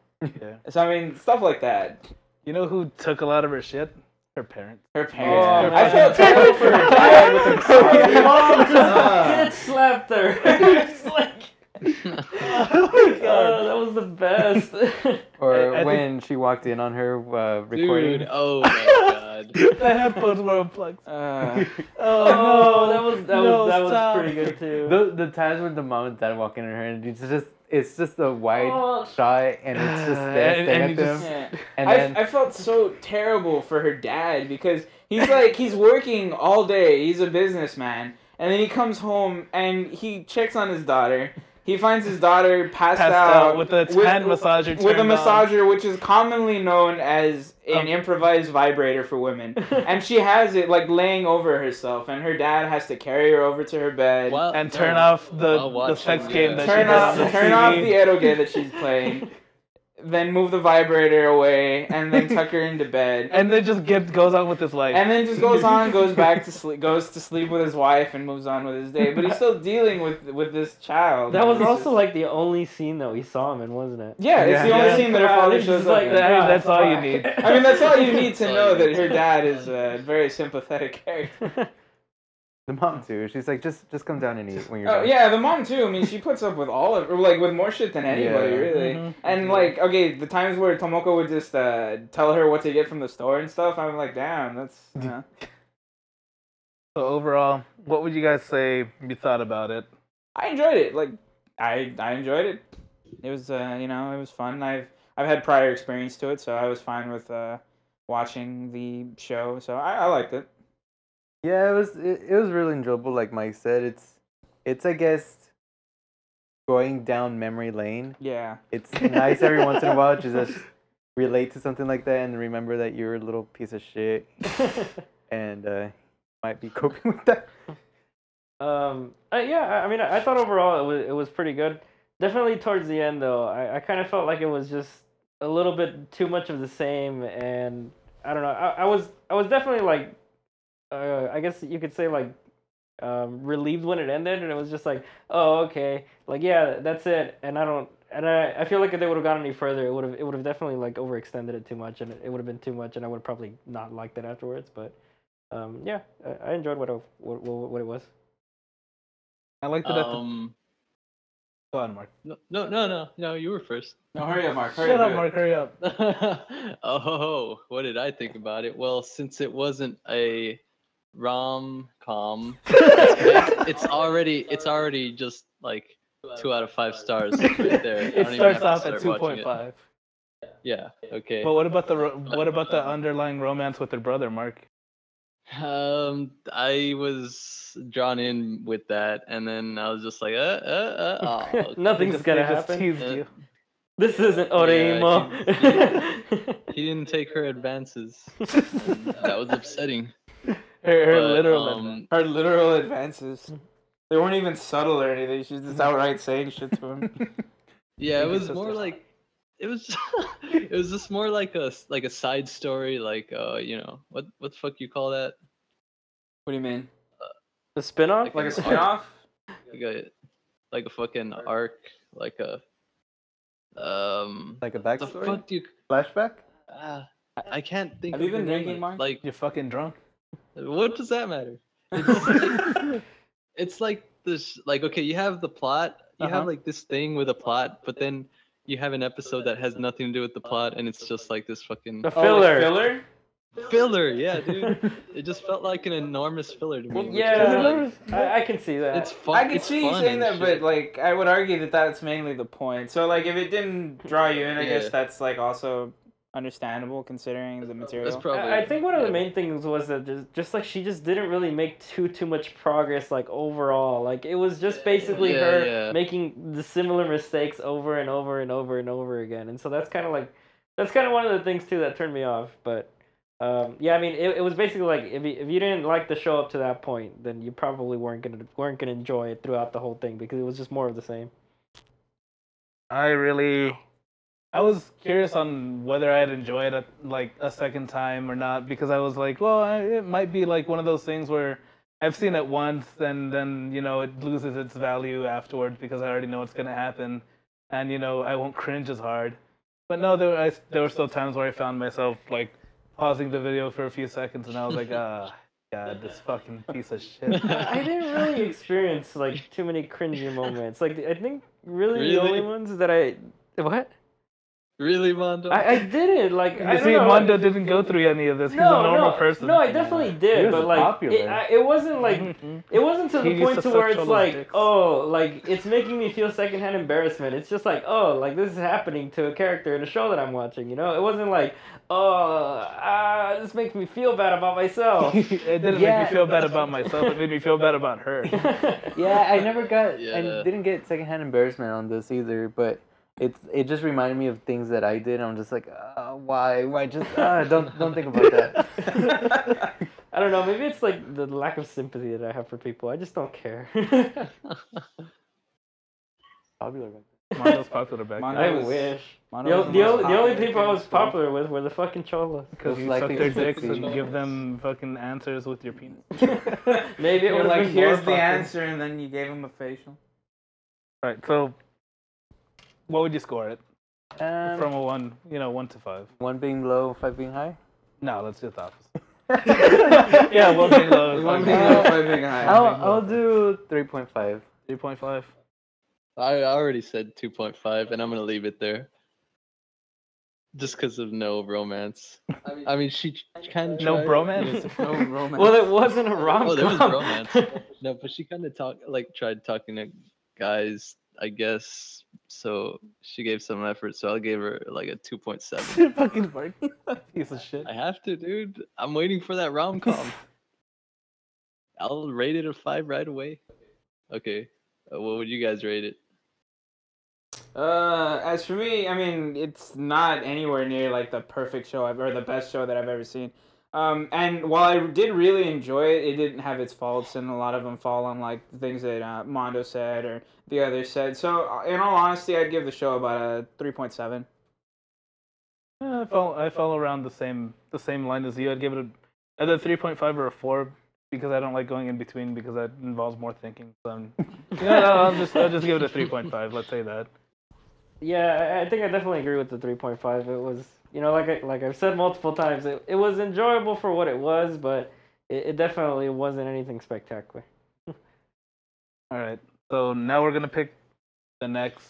yeah. So I mean, stuff like that. You know who took a lot of her shit? Her parents. Her parents. Oh, I felt terrible for her dad with her Her mom just Ah. slapped her. it's like, oh my oh, that was the best. Or I- I think- when she walked in on her uh, recording. Dude, oh my god. the headphones were unplugged. Uh, Oh, that was that No, was that was pretty good too. The, the times when the mom and dad walk in on her and it's just it's just a wide Oh. shot and it's just them and- staring and at them. just- yeah. And I, then I felt so terrible for her dad because he's like he's working all day. He's a businessman, and then he comes home and he checks on his daughter. He finds his daughter passed, Passed out, out with the hand massager with a turned on. massager, which is commonly known as an Um, improvised vibrator for women. and she has it like laying over herself, and her dad has to carry her over to her bed. While- and no, turn off the, the sex game that turn she off, on the turn TV. off the eroge that she's playing, then move the vibrator away, and then tuck her into bed. and then just get goes on with his life. and then just goes on, goes back to sleep, goes to sleep with his wife, and moves on with his day. But he's still dealing with with this child. That was also just- like the only scene that we saw him in, wasn't it? yeah, it's the only Yeah. scene that her Come on, father shows just up. like that. Hey, that's all you need. I mean, that's all you need to know that her dad is a very sympathetic character. The mom too. She's like, just just come down and eat when you're Oh done. yeah, the mom too. I mean, she puts up with all of, or like with more shit than anybody, Yeah. really. Mhm. And like, okay, the times where Tomoko would just uh, tell her what to get from the store and stuff, I'm like, damn, that's. You know. so overall, what would you guys say you thought about it? I enjoyed it. Like, I I enjoyed it. It was uh, you know, it was fun. I've I've had prior experience to it, so I was fine with uh, watching the show. So I, I liked it. Yeah, it was it, it was really enjoyable. Like Mike said, it's it's I guess going down memory lane. Yeah. It's nice every once in a while to just relate to something like that and remember that you're a little piece of shit and uh, might be coping with that. Um. uh, yeah. I mean, I I thought overall it was it was pretty good. Definitely towards the end though, I, I kind of felt like it was just a little bit too much of the same, and I don't know. I, I was I was definitely like, uh, I guess you could say like, um, relieved when it ended, and it was just like, oh okay, like yeah, that's it, and I don't. And I, I feel like if they would have gone any further, it would have it would have definitely like overextended it too much, and it, it would have been too much, and I would have probably not liked it afterwards. But um, yeah, I, I enjoyed what, it- what what what it was. I liked it at the. Um, Go on, Mark. no, no, no, no, no. You were first. No, hurry up, Mark. Hurry Shut up, do. Mark. Hurry up. oh, what did I think about it? Well, since it wasn't a rom com, it's already it's already just like two out of five stars right there. I It starts off at start two watching point it. Yeah. Okay. But what about the ro- what about the underlying romance with her brother, Mark? Um, I was drawn in with that, and then I was just like, uh, uh, uh. Oh, Nothing's gonna just happen. teased Uh, you. This isn't Oreimo. he didn't take her advances. that was upsetting. Her, her But, literal. um, Her literal advances. They weren't even subtle or anything. She's just outright saying shit to him. Yeah, it was more like it was it was just more like a s- like a side story like uh you know what what the fuck you call that What do you mean? the spin-off? Like a an spin-off? like a like a fucking arc like a um Like a backstory. the fuck do you Flashback? ah, I- I can't think Have of you been drinking, Mark? like You're fucking drunk. What does that matter it's like this like okay you have the plot you Uh-huh. have like this thing with a plot but then you have an episode that has nothing to do with the plot and it's just like this fucking The Oh, like filler. filler? filler yeah dude it just felt like an enormous filler to me Well, yeah, like, I, I can see that. it's fun I can it's see you saying and that, but like I would argue that that's mainly the point. So like if it didn't draw you in, I guess that's like also understandable considering the material. that's probably I I think one of the main things was that just, just like she just didn't really make too too much progress like overall. Like it was just basically Yeah, her yeah. making the similar mistakes over and over and over and over again. And so that's kind of like that's kind of one of the things too that turned me off. But um, yeah, I mean it, it was basically like if you, if you didn't like the show up to that point, then you probably weren't gonna weren't gonna enjoy it throughout the whole thing because it was just more of the same. I really, I was curious on whether I'd enjoy it a, like a second time or not because I was like, well, I- it might be like one of those things where I've seen it once and then you know it loses its value afterwards because I already know what's gonna happen, and you know I won't cringe as hard. But no, there I, there were still times where I found myself like pausing the video for a few seconds and I was like, ah, God, this fucking piece of shit. I didn't really experience like too many cringy moments. Like I think really, the only ones that I what Really, Mondo? I, I didn't like. I You don't see, know, Mondo like- didn't go through any of this. He's no, a normal no, person. No, I definitely did, was but like popular. it, I, it wasn't like it wasn't to the used point to to where it's like dicks. oh like it's making me feel secondhand embarrassment. It's just like oh like this is happening to a character in a show that I'm watching. You know, it wasn't like oh ah this makes me feel bad about myself. it didn't make me feel bad about myself. It made me feel bad about her. Yeah, I never got Yeah. I didn't get secondhand embarrassment on this either, but it's it just reminded me of things that I did. I'm just like, uh, why, why just uh, don't don't think about that. I don't know. Maybe it's like the lack of sympathy that I have for people. I just don't care. Popular. Mondo's popular back Mondo I was- wish. Mondo The, was the the, only, the only people I was popular with were the fucking cholas. Because you Most suck their dicks succeed. and give them fucking answers with your penis. Maybe it You're like, here's the popular. answer, and then you gave them a facial. Right. So, what would you score it Um, from a one? You know, one to five. one being low, five being high. No, let's do the opposite. yeah, one being low. One five being being low, high. five being high. I'll I'll do three point five. Three point five. I already said 2.5, and I'm gonna leave it there. Just because of no romance. I mean, she kind of No bromance? No romance. Well, it wasn't a rom Oh, there was romance. No, but she kind of talked, like, tried talking to guys, I guess. So she gave some effort. So I'll give her like a 2.7. fucking Mark. Piece of shit. I have to, dude. I'm waiting for that rom com. I'll rate it a five right away. Okay. Uh, what would you guys rate it? Uh, as for me, I mean, it's not anywhere near like the perfect show I've or the best show that I've ever seen. Um, and while I did really enjoy it, it didn't have its faults, and a lot of them fall on like the things that uh, Mondo said or the others said. So, uh, in all honesty, I'd give the show about a three point seven. Yeah, I fell I fell around the same the same line as you. I'd give it a either three point five or a four because I don't like going in between because that involves more thinking. So I'm, yeah, no, I'll just I'll just give it a three point five. Let's say that. Yeah, I- I think I definitely agree with the 3.5. It was, you know, like I, like I've said multiple times, it, it was enjoyable for what it was, but it, it definitely wasn't anything spectacular. All right. So now we're gonna pick the next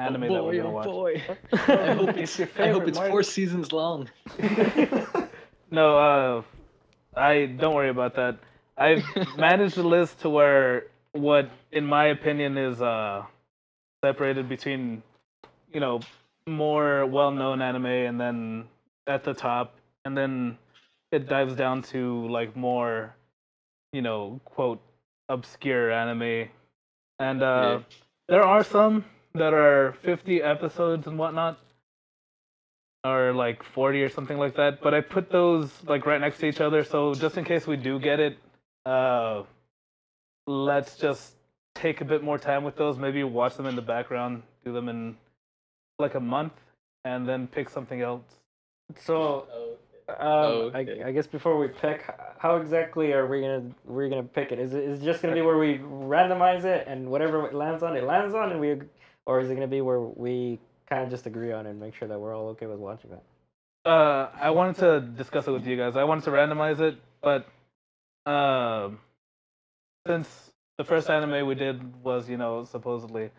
anime that we're gonna watch. Oh, boy. I hope it's, your I hope it's Mark. four seasons long. No, uh, I don't worry about that. I've managed the list to where what, in my opinion, is uh separated between, you know, more well-known anime and then at the top, and then it dives down to like more, you know, quote obscure anime, and uh, Yeah. there are some that are 50 episodes and whatnot or like 40 or something like that but i put those like right next to each other so just in case we do get it uh let's just take a bit more time with those maybe watch them in the background do them in like a month and then pick something else So, um, Oh, okay. I, I guess before we pick, how exactly are we gonna we're gonna pick it? Is it is it just gonna be where we randomize it and whatever it lands on, it lands on, and we, or is it gonna be where we kind of just agree on it and make sure that we're all okay with watching it? uh i wanted to discuss it with you guys i wanted to randomize it but um since the first anime we did was you know supposedly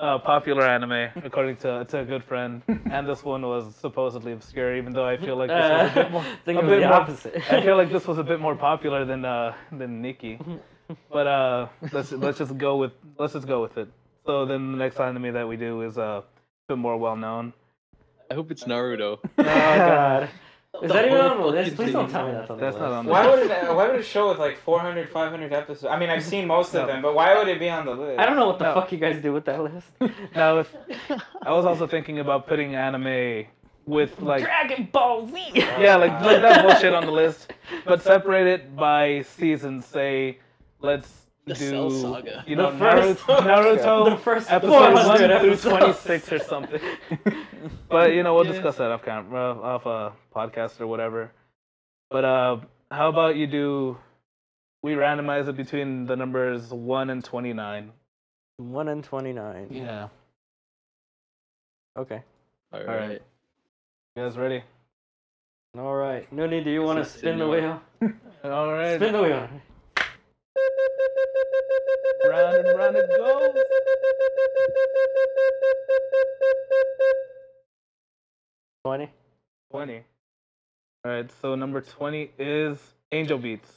uh, popular anime according to, to a good friend and this one was supposedly obscure even though i feel like this was a bit more think a bit the more- opposite. I feel like this was a bit more popular than uh than Nikki. But uh let's let's just go with let's just go with it. So then the next anime that we do is uh, a bit more well known. I hope it's Naruto. Oh god. Is that even on the list? Please don't tell me that's on the That's list. not on Why would it? Why would a show with like 400, 500 episodes? I mean, I've seen most of No. them, but why would it be on the list? I don't know what the No. fuck you guys do with that list. Now if I was also thinking about putting anime with like Dragon Ball Z. yeah, like like that bullshit on the list, but separate it by season. Say, let's The do Cell Saga. you know The first- Naruto, Naruto the first episode 400 one through episodes. twenty six or something. but you know we'll Yeah. discuss that off camera, off a podcast or whatever. But uh, how about you do? We randomize it between the numbers one and twenty nine. One and twenty-nine. Yeah. Okay. All right. right. You guys ready? All right. Nuni, do you want to spin the wheel? All right. Spin the wheel. Round and round it goes. Twenty. 20. All right, so number 20 is Angel Beats.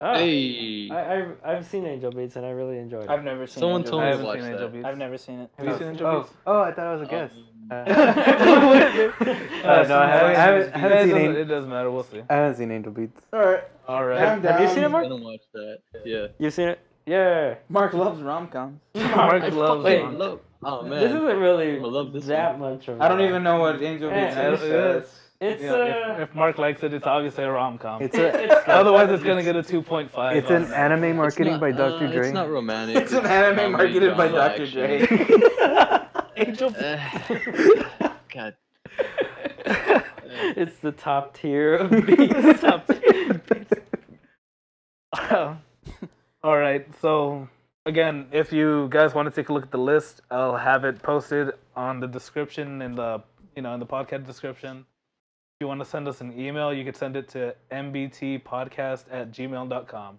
Oh, Hey, I, I've I've seen Angel Beats and I really enjoyed it. I've never seen. It. Someone Angel told I me I haven't seen Angel. Beats. I've never seen it. Have you seen Angel Oh, Beats? oh, I thought I was a guest. Um, Uh, Uh, no, I haven't, I haven't, I it, haven't seen doesn't, it doesn't matter. We'll see. I haven't seen Angel Beats. All right. All right. Have you seen it, I'm Mark? gonna watch that. Yeah. You've seen it? Yeah. Mark loves rom coms. Mark I loves Wait. fucking love. Oh man. This isn't really I love this that much of. I don't even know what Angel Beats it is. is. so it's- It's Yeah, uh. if, if Mark likes it, it's obviously a rom com. It's a, it's Otherwise, it's gonna get a 2.5. it's on an anime It's marketing not- by Dr. uh, Dre. It's not romantic. It's an anime marketed by Dr. actually. Dre. Angel Uh, God. it's the top tier of beats. Top All right. So again, if you guys want to take a look at the list, I'll have it posted on the description in the you know in the podcast description. If you want to send us an email, you could send it to mbtpodcast at gmail.com.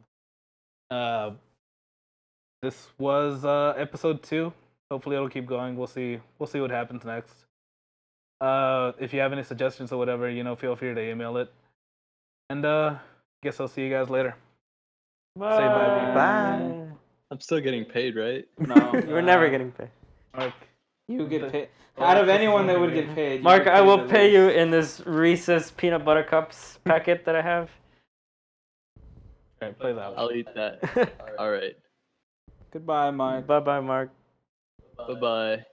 Uh, this was uh, episode two. Hopefully, it'll keep going. We'll see. We'll see what happens next. Uh, if you have any suggestions or whatever, you know, feel free to email it. And uh, guess I'll see you guys later. Bye. bye, Bye. I'm still getting paid, right? No, We're never getting paid. Mark, You get paid. Out of anyone that would get paid, Mark, get I will the pay you in this Reese's peanut butter cups packet that I have. all right, play that. One. I'll eat that. All right. Goodbye, Mark. bye bye, Mark. Bye bye.